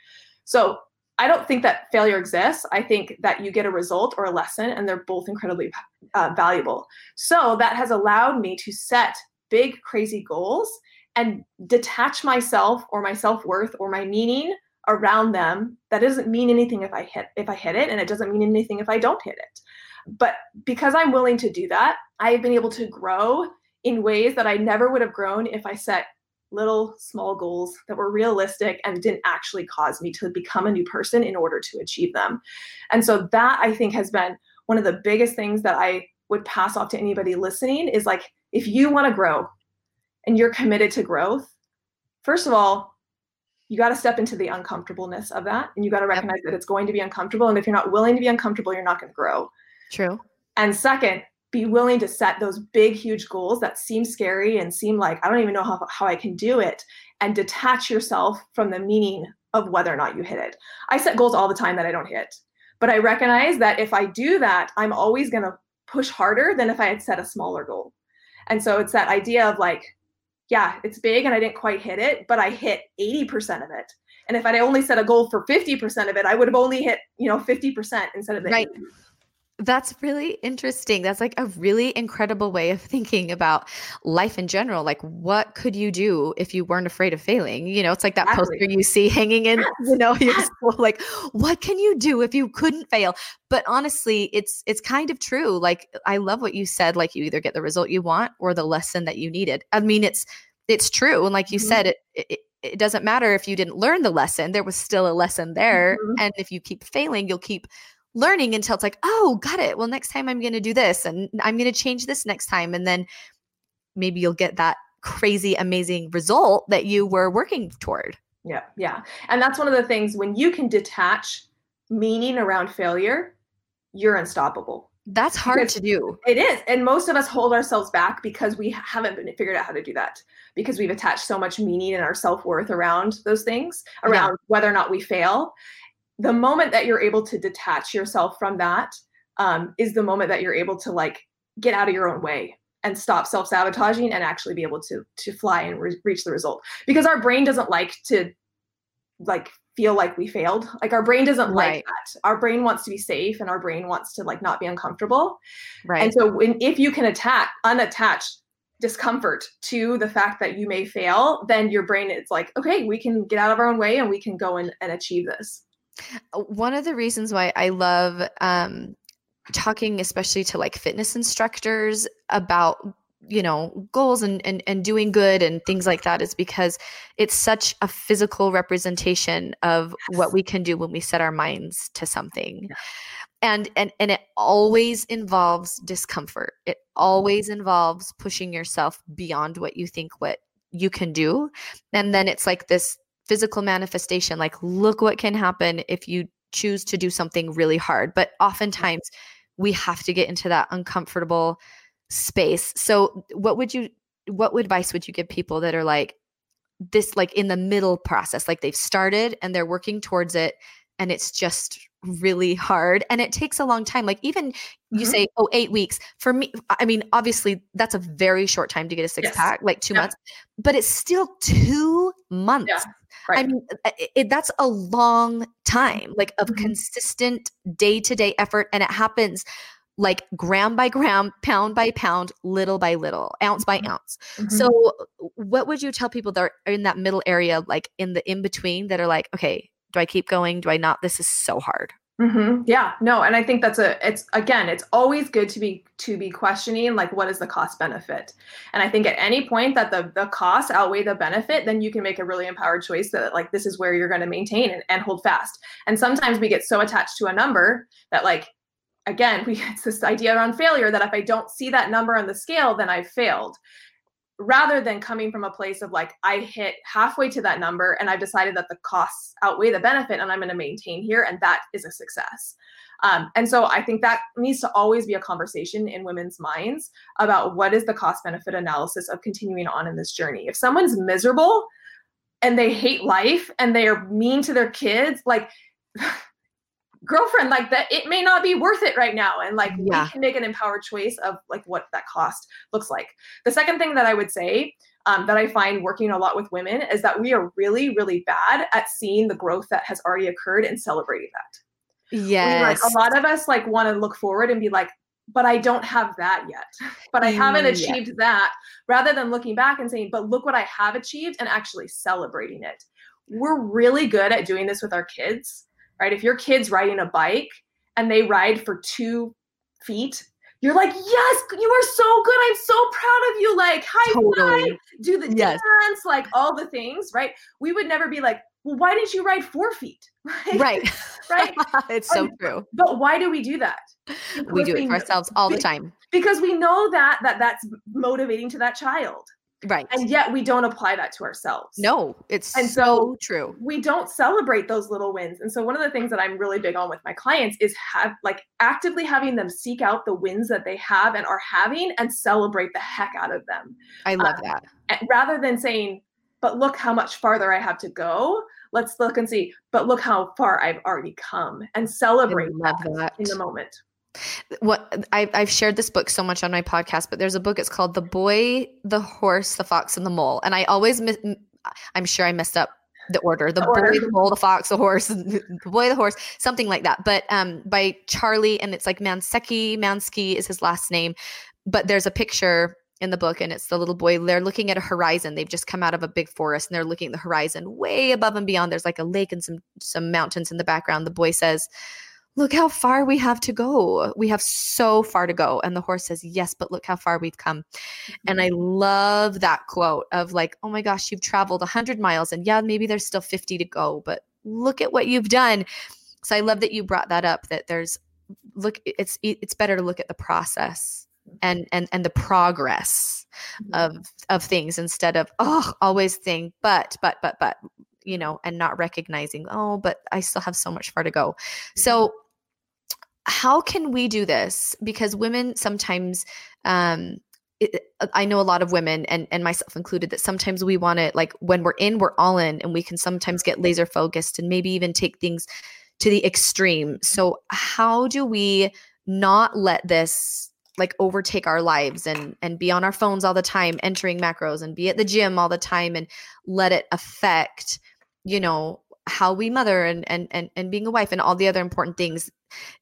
S3: So I don't think that failure exists. I think that you get a result or a lesson, and they're both incredibly uh, valuable. So that has allowed me to set big, crazy goals and detach myself or my self worth or my meaning around them. That doesn't mean anything if I hit if I hit it, and it doesn't mean anything if I don't hit it. But because I'm willing to do that, I have been able to grow in ways that I never would have grown if I set little small goals that were realistic and didn't actually cause me to become a new person in order to achieve them. And so that I think has been one of the biggest things that I would pass off to anybody listening is like if you want to grow and you're committed to growth, first of all, you got to step into the uncomfortableness of that and you got to recognize that it's going to be uncomfortable and if you're not willing to be uncomfortable, you're not going to grow.
S2: True.
S3: And second, be willing to set those big, huge goals that seem scary and seem like, I don't even know how, how I can do it, and detach yourself from the meaning of whether or not you hit it. I set goals all the time that I don't hit. But I recognize that if I do that, I'm always going to push harder than if I had set a smaller goal. And so it's that idea of like, yeah, it's big and I didn't quite hit it, but I hit 80% of it. And if I'd only set a goal for 50% of it, I would have only hit, you know, 50% instead of the
S2: Right.
S3: 80.
S2: That's really interesting. That's like a really incredible way of thinking about life in general. Like, what could you do if you weren't afraid of failing? You know, it's like that
S3: Exactly.
S2: poster you see hanging in, you know, your school. Like, what can you do if you couldn't fail? But honestly, it's it's kind of true. Like, I love what you said. Like, you either get the result you want or the lesson that you needed. I mean, it's it's true. And like you
S3: Mhm.
S2: said, it, it it doesn't matter if you didn't learn the lesson. There was still a lesson there.
S3: Mhm.
S2: And if you keep failing, you'll keep learning until it's like, oh, got it. Well, next time I'm going to do this and I'm going to change this next time. And then maybe you'll get that crazy, amazing result that you were working toward.
S3: Yeah, yeah. And that's one of the things when you can detach meaning around failure, you're unstoppable.
S2: That's hard
S3: Because-
S2: to do.
S3: It is. And most of us hold ourselves back because we haven't been figured out how to do that because we've attached so much meaning and our self-worth around those things,
S2: Yeah.
S3: around whether or not we fail. The moment that you're able to detach yourself from that um, is the moment that you're able to like get out of your own way and stop self-sabotaging and actually be able to to fly and re- reach the result because our brain doesn't like to like feel like we failed like our brain doesn't
S2: Right.
S3: like that our brain wants to be safe and our brain wants to like not be uncomfortable
S2: Right.
S3: and so when if you can attach unattach discomfort to the fact that you may fail, then your brain is like, okay, we can get out of our own way and we can go and, and achieve this.
S2: Uh, one of the reasons why I love um, talking, especially to like fitness instructors about you know goals and, and and doing good and things like that is because it's such a physical representation of what we can do when we set our minds to something.
S3: Yeah.
S2: and and and it always involves discomfort. It always involves pushing yourself beyond what you think what you can do. And then it's like this physical manifestation like look what can happen if you choose to do something really hard. But oftentimes we have to get into that uncomfortable space. So what would you what advice would you give people that are like this like in the middle process? Like they've started and they're working towards it and it's just really hard and it takes a long time like even you
S3: Mhm.
S2: say oh eight weeks for me i mean obviously that's a very short time to get a six
S3: Yes.
S2: pack like two
S3: Yeah.
S2: months but it's still two months I
S3: right.
S2: mean, uh, it, that's a long time, like of
S3: Mhm.
S2: consistent day to day effort. And it happens like gram by gram, pound by pound, little by little, ounce by
S3: Mhm.
S2: ounce.
S3: Mhm.
S2: So, what would you tell people that are in that middle area, like in the in between, that are like, okay, do I keep going? Do I not? This is so hard.
S3: Mhm. Yeah, no, and I think that's a it's again, it's always good to be to be questioning like what is the cost benefit. And I think at any point that the the costs outweigh the benefit, then you can make a really empowered choice that like this is where you're going to maintain and, and hold fast. And sometimes we get so attached to a number that like again, [laughs] we it's this idea around failure that if I don't see that number on the scale, then I've failed. Rather than coming from a place of like I hit halfway to that number and I've decided that the costs outweigh the benefit and I'm going to maintain here and that is a success. Um, and so I think that needs to always be a conversation in women's minds about what is the cost benefit analysis of continuing on in this journey. If someone's miserable and they hate life and they are mean to their kids, like girlfriend, like that, it may not be worth it right now. And like
S2: Yeah.
S3: we can make an empowered choice of like what that cost looks like. The second thing that I would say um, that I find working a lot with women is that we are really, really bad at seeing the growth that has already occurred and celebrating that.
S2: yeah
S3: like a lot of us like want to look forward and be like, but I don't have that yet. [laughs] but I haven't
S2: Mm, yeah.
S3: achieved that. Rather than looking back and saying, but look what I have achieved and actually celebrating it. We're really good at doing this with our kids, right? If your kid's riding a bike and they ride for two feet, you're like, yes, you are so good. I'm so proud of you. Like, high five, do the
S2: Yes.
S3: dance, like all the things, right? We would never be like, well, why didn't you ride four feet? [laughs]
S2: Right.
S3: right. [laughs]
S2: it's so
S3: Um,
S2: true.
S3: But why do we do that?
S2: We do it for ourselves all the time.
S3: Because we know that that that's motivating to that child,
S2: Right.
S3: and yet we don't apply that to ourselves.
S2: No, it's
S3: And
S2: so
S3: so-
S2: true.
S3: we don't celebrate those little wins. And so one of the things that I'm really big on with my clients is have like actively having them seek out the wins that they have and are having and celebrate the heck out of them.
S2: I love um, that.
S3: And rather than saying, but look how much farther I have to go, let's look and see, but look how far I've already come and
S2: I
S3: celebrate
S2: love
S3: that
S2: that.
S3: in the moment.
S2: What I've, I've shared this book so much on my podcast but there's a book it's called the boy the horse the fox and the mole. And i always mis- m- i'm sure i messed up the order. The,
S3: The
S2: boy
S3: order.
S2: the bull the fox the horse [laughs] the boy the horse something like that. But um by charlie and it's like manseki mansky is his last name but there's a picture in the book and it's the little boy they're looking at a horizon. They've just come out of a big forest and they're looking at the horizon way above and beyond. There's like a lake and some some mountains in the background. The boy says look how far we have to go we have so far to go and the horse says yes but look how far we've come and mm-hmm. I love that quote of like, oh my gosh, you've traveled 100 miles and yeah, maybe there's still 50 to go, but look at what you've done. So I love that you brought that up that there's look it's it's better to look at the process mm-hmm. and and and the progress
S3: Mhm.
S2: of of things instead of oh always think but but but but you know and not recognizing oh but I still have so much far to go. So mm-hmm. How can we do this because women sometimes um it, I know a lot of women and and myself included that sometimes we want to like when we're in we're all in and we can sometimes get laser focused and maybe even take things to the extreme. So how do we not let this like overtake our lives and and be on our phones all the time entering macros and be at the gym all the time and let it affect you know how we mother and and and, and being a wife and all the other important things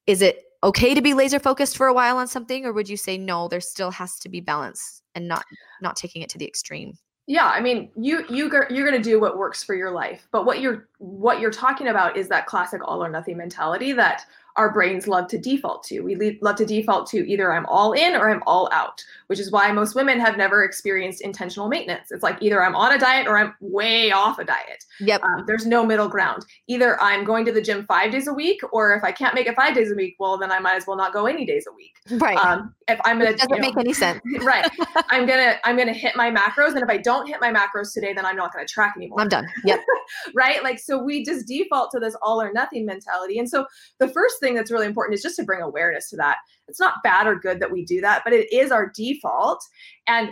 S2: is it okay to be laser focused for a while on something or would you say no there still has to be balance and not not taking it to the extreme?
S3: Yeah i mean you you you're going to do what works for your life but what you're what you're talking about is that classic all or nothing mentality that our brains love to default to. We love to default to either i'm all in or i'm all out which is why most women have never experienced intentional maintenance. It's like either i'm on a diet or i'm way off a diet.
S2: Yep.
S3: Um, there's no middle ground. Either i'm going to the gym five days a week or if i can't make it five days a week well then i might as well not go any days a week.
S2: Right.
S3: Um, if i'm going
S2: it doesn't make any sense. [laughs]
S3: Right. [laughs] I'm gonna i'm gonna hit my macros and if i don't hit my macros today then i'm not gonna track anymore.
S2: I'm done. Yep. [laughs]
S3: Right? Like so we just default to this all or nothing mentality. And so the first thing that's really important is just to bring awareness to that. It's not bad or good that we do that but it is our default. And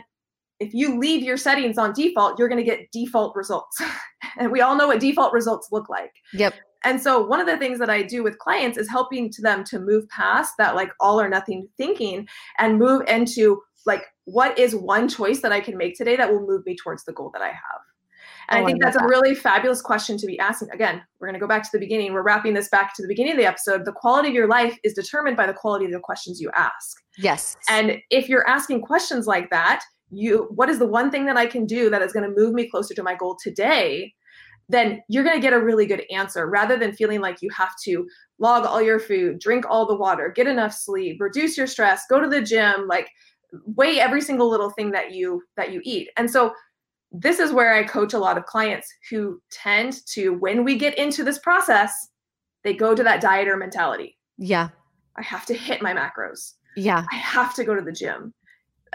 S3: if you leave your settings on default you're going to get default results. [laughs] And we all know what default results look like.
S2: Yep.
S3: And so one of the things that I do with clients is helping to them to move past that like all or nothing thinking and move into like what is one choice that I can make today that will move me towards the goal that I have. And
S2: Oh,
S3: I
S2: I
S3: think
S2: love
S3: that's a really fabulous question to be asking. Again, we're going to go back to the beginning. We're wrapping this back to the beginning of the episode. The quality of your life is determined by the quality of the questions you ask.
S2: yes
S3: And if you're asking questions like that, you what is the one thing that I can do that is going to move me closer to my goal today? Then you're going to get a really good answer rather than feeling like you have to log all your food, drink all the water, get enough sleep, reduce your stress, go to the gym, like weigh every single little thing that you that you eat. And so this is where I coach a lot of clients who tend to when we get into this process, they go to that dieter mentality.
S2: yeah
S3: I have to hit my macros.
S2: yeah
S3: I have to go to the gym.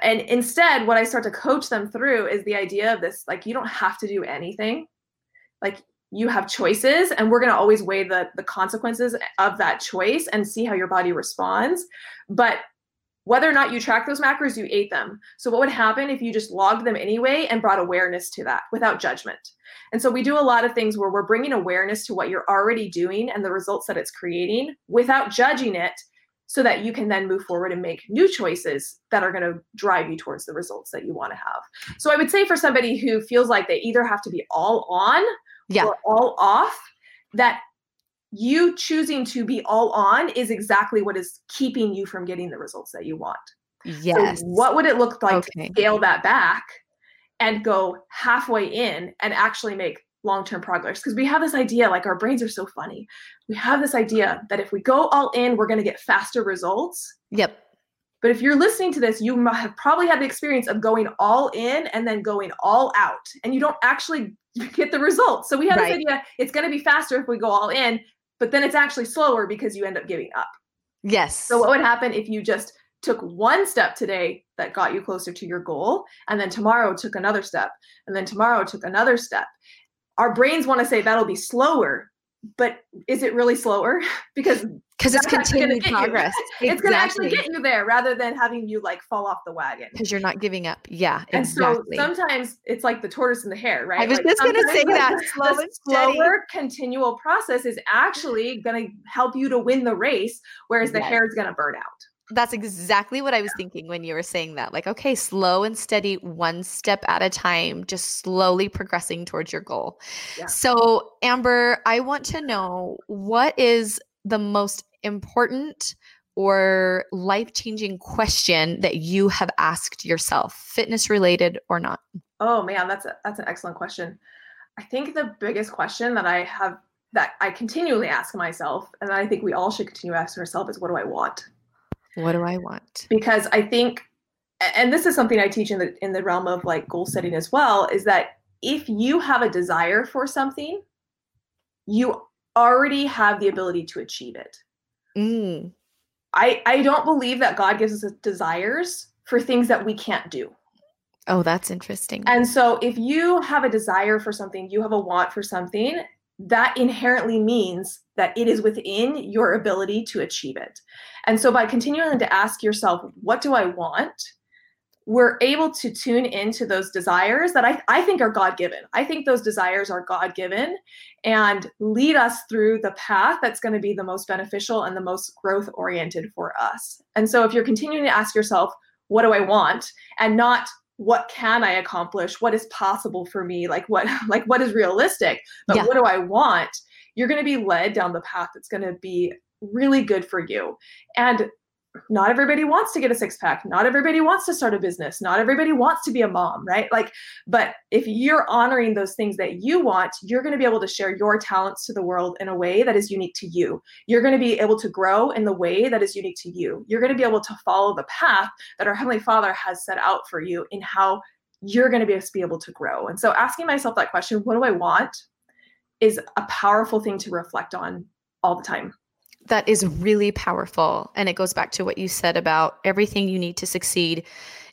S3: And instead, what I start to coach them through is the idea of this like, you don't have to do anything. Like, you have choices, and we're going to always weigh the, the consequences of that choice and see how your body responds. But whether or not you track those macros, you ate them. So, what would happen if you just logged them anyway and brought awareness to that without judgment? And so, we do a lot of things where we're bringing awareness to what you're already doing and the results that it's creating without judging it so that you can then move forward and make new choices that are going to drive you towards the results that you want to have. So I would say for somebody who feels like they either have to be all on
S2: Yeah.
S3: or all off, that you choosing to be all on is exactly what is keeping you from getting the results that you want.
S2: yes
S3: So what would it look like
S2: Okay.
S3: to scale that back and go halfway in and actually make long-term progress? Because we have this idea, like our brains are so funny. We have this idea that if we go all in, we're going to get faster results.
S2: yep
S3: But if you're listening to this, you have probably had the experience of going all in and then going all out, and you don't actually [laughs] get the results. So we have
S2: Right.
S3: this idea it's going to be faster if we go all in, but then it's actually slower because you end up giving up.
S2: yes
S3: So what would happen if you just took one step today that got you closer to your goal, and then tomorrow took another step, and then tomorrow took another step? Our brains want to say that'll be slower, but is it really slower? [laughs] because
S2: because it's
S3: that's actually gonna
S2: continued progress [laughs]
S3: it's going to actually get you there rather than having you like fall off the wagon.
S2: because you're not giving up yeah
S3: And
S2: exactly
S3: so sometimes it's like the tortoise and the hare, right?
S2: I was
S3: Like,
S2: just gonna say [laughs]
S3: sometimes
S2: that,
S3: the-
S2: slow
S3: the slower continual process is actually going to help you to win the race, whereas the
S2: Yes.
S3: hare is going to burn out.
S2: that's exactly what I was thinking when you were saying that. Like, okay, slow and steady, one step at a time, just slowly progressing towards your goal. Yeah. So, Amber, I want to know what is the most important or life changing question that you have asked yourself, fitness related or not?
S3: Oh man, that's a, that's an excellent question. I think the biggest question that I have that I continually ask myself, and I think we all should continue asking ourselves, is what do I want?
S2: What do I want?
S3: Because I think, and this is something I teach in the in the realm of like goal setting as well, is that if you have a desire for something, you already have the ability to achieve it. Mm. I I don't believe that God gives us desires for things that we can't do.
S2: Oh, that's interesting.
S3: And so if you have a desire for something, you have a want for something, that inherently means that it is within your ability to achieve it. And so by continuing to ask yourself, what do I want? We're able to tune into those desires that I, I think are God given. I think those desires are God given and lead us through the path that's going to be the most beneficial and the most growth oriented for us. And so if you're continuing to ask yourself, what do I want? And not what can i accomplish what is possible for me like what [laughs] like what is realistic but yeah. what do i want you're going to be led down the path that's going to be really good for you and not everybody wants to get a six pack. Not everybody wants to start a business. Not everybody wants to be a mom right? Like but if you're honoring those things that you want you're going to be able to share your talents to the world in a way that is unique to you. You're going to be able to grow in the way that is unique to you. You're going to be able to follow the path that our heavenly father has set out for you in how you're going to be able to grow. And so asking myself that question what do i want is a powerful thing to reflect on all the time
S2: that is really powerful. And it goes back to what you said about everything you need to succeed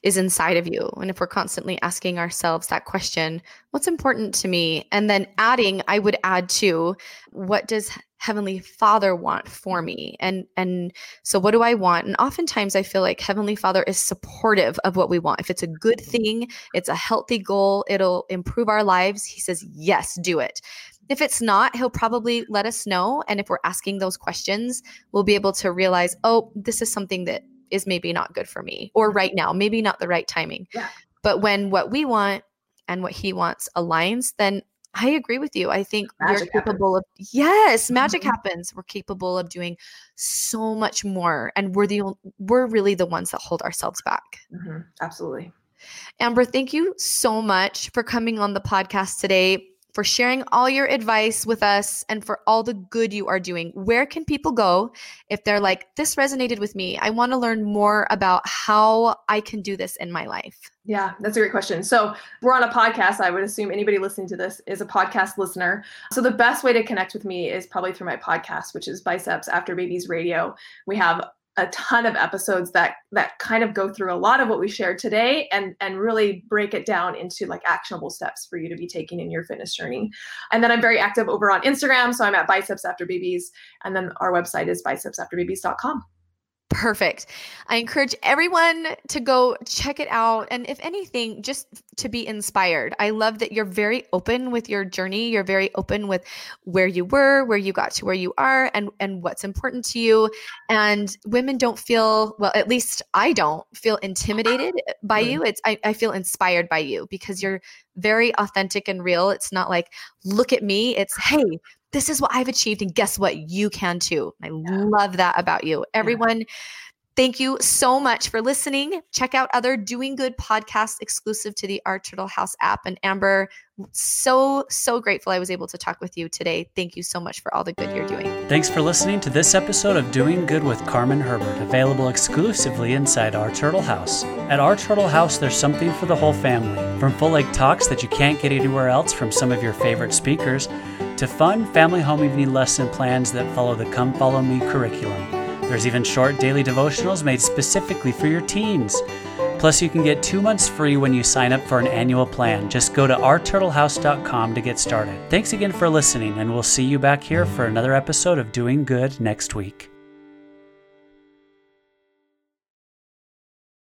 S2: is inside of you. And if we're constantly asking ourselves that question, what's important to me? And then adding, I would add to what does heavenly father want for me and and so what do i want and oftentimes i feel like heavenly father is supportive of what we want if it's a good thing it's a healthy goal it'll improve our lives he says yes do it if it's not, he'll probably let us know. And if we're asking those questions, we'll be able to realize, oh, this is something that is maybe not good for me or right now, maybe not the right timing. Yeah. But when what we want and what he wants aligns, then I agree with you. I think magic we're capable happens. of yes, magic mm-hmm. happens. We're capable of doing so much more, and we're the we're really the ones that hold ourselves back.
S3: Mm-hmm. Absolutely,
S2: Amber. Thank you so much for coming on the podcast today for sharing all your advice with us and for all the good you are doing. Where can people go if they're like, this resonated with me? I want to learn more about how I can do this in my life.
S3: Yeah, that's a great question. So, we're on a podcast. I would assume anybody listening to this is a podcast listener. So, the best way to connect with me is probably through my podcast, which is Biceps After Babies Radio. We have a ton of episodes that that kind of go through a lot of what we shared today and and really break it down into like actionable steps for you to be taking in your fitness journey. And then i'm very active over on instagram so i'm at biceps after babies and then our website is bicepsafterbabies.com
S2: Perfect. I encourage everyone to go check it out. And if anything, just to be inspired. I love that you're very open with your journey. You're very open with where you were, where you got to where you are, and, and what's important to you. And women don't feel, well, at least I don't feel intimidated by you. It's I, I feel inspired by you because you're very authentic and real. It's not like, look at me. It's, hey, this is what I've achieved. And guess what? You can too. I yeah. love that about you. Everyone, yeah. thank you so much for listening. Check out other Doing Good podcasts exclusive to the Our Turtle House app. And Amber, so, so grateful I was able to talk with you today. Thank you so much for all the good you're doing.
S1: Thanks for listening to this episode of Doing Good with Carmen Herbert, available exclusively inside Our Turtle House. At Our Turtle House, there's something for the whole family. From full length talks that you can't get anywhere else from some of your favorite speakers to fun family home evening lesson plans that follow the Come Follow Me curriculum. There's even short daily devotionals made specifically for your teens. Plus, you can get two months free when you sign up for an annual plan. Just go to ourturtlehouse.com to get started. Thanks again for listening, and we'll see you back here for another episode of Doing Good next week.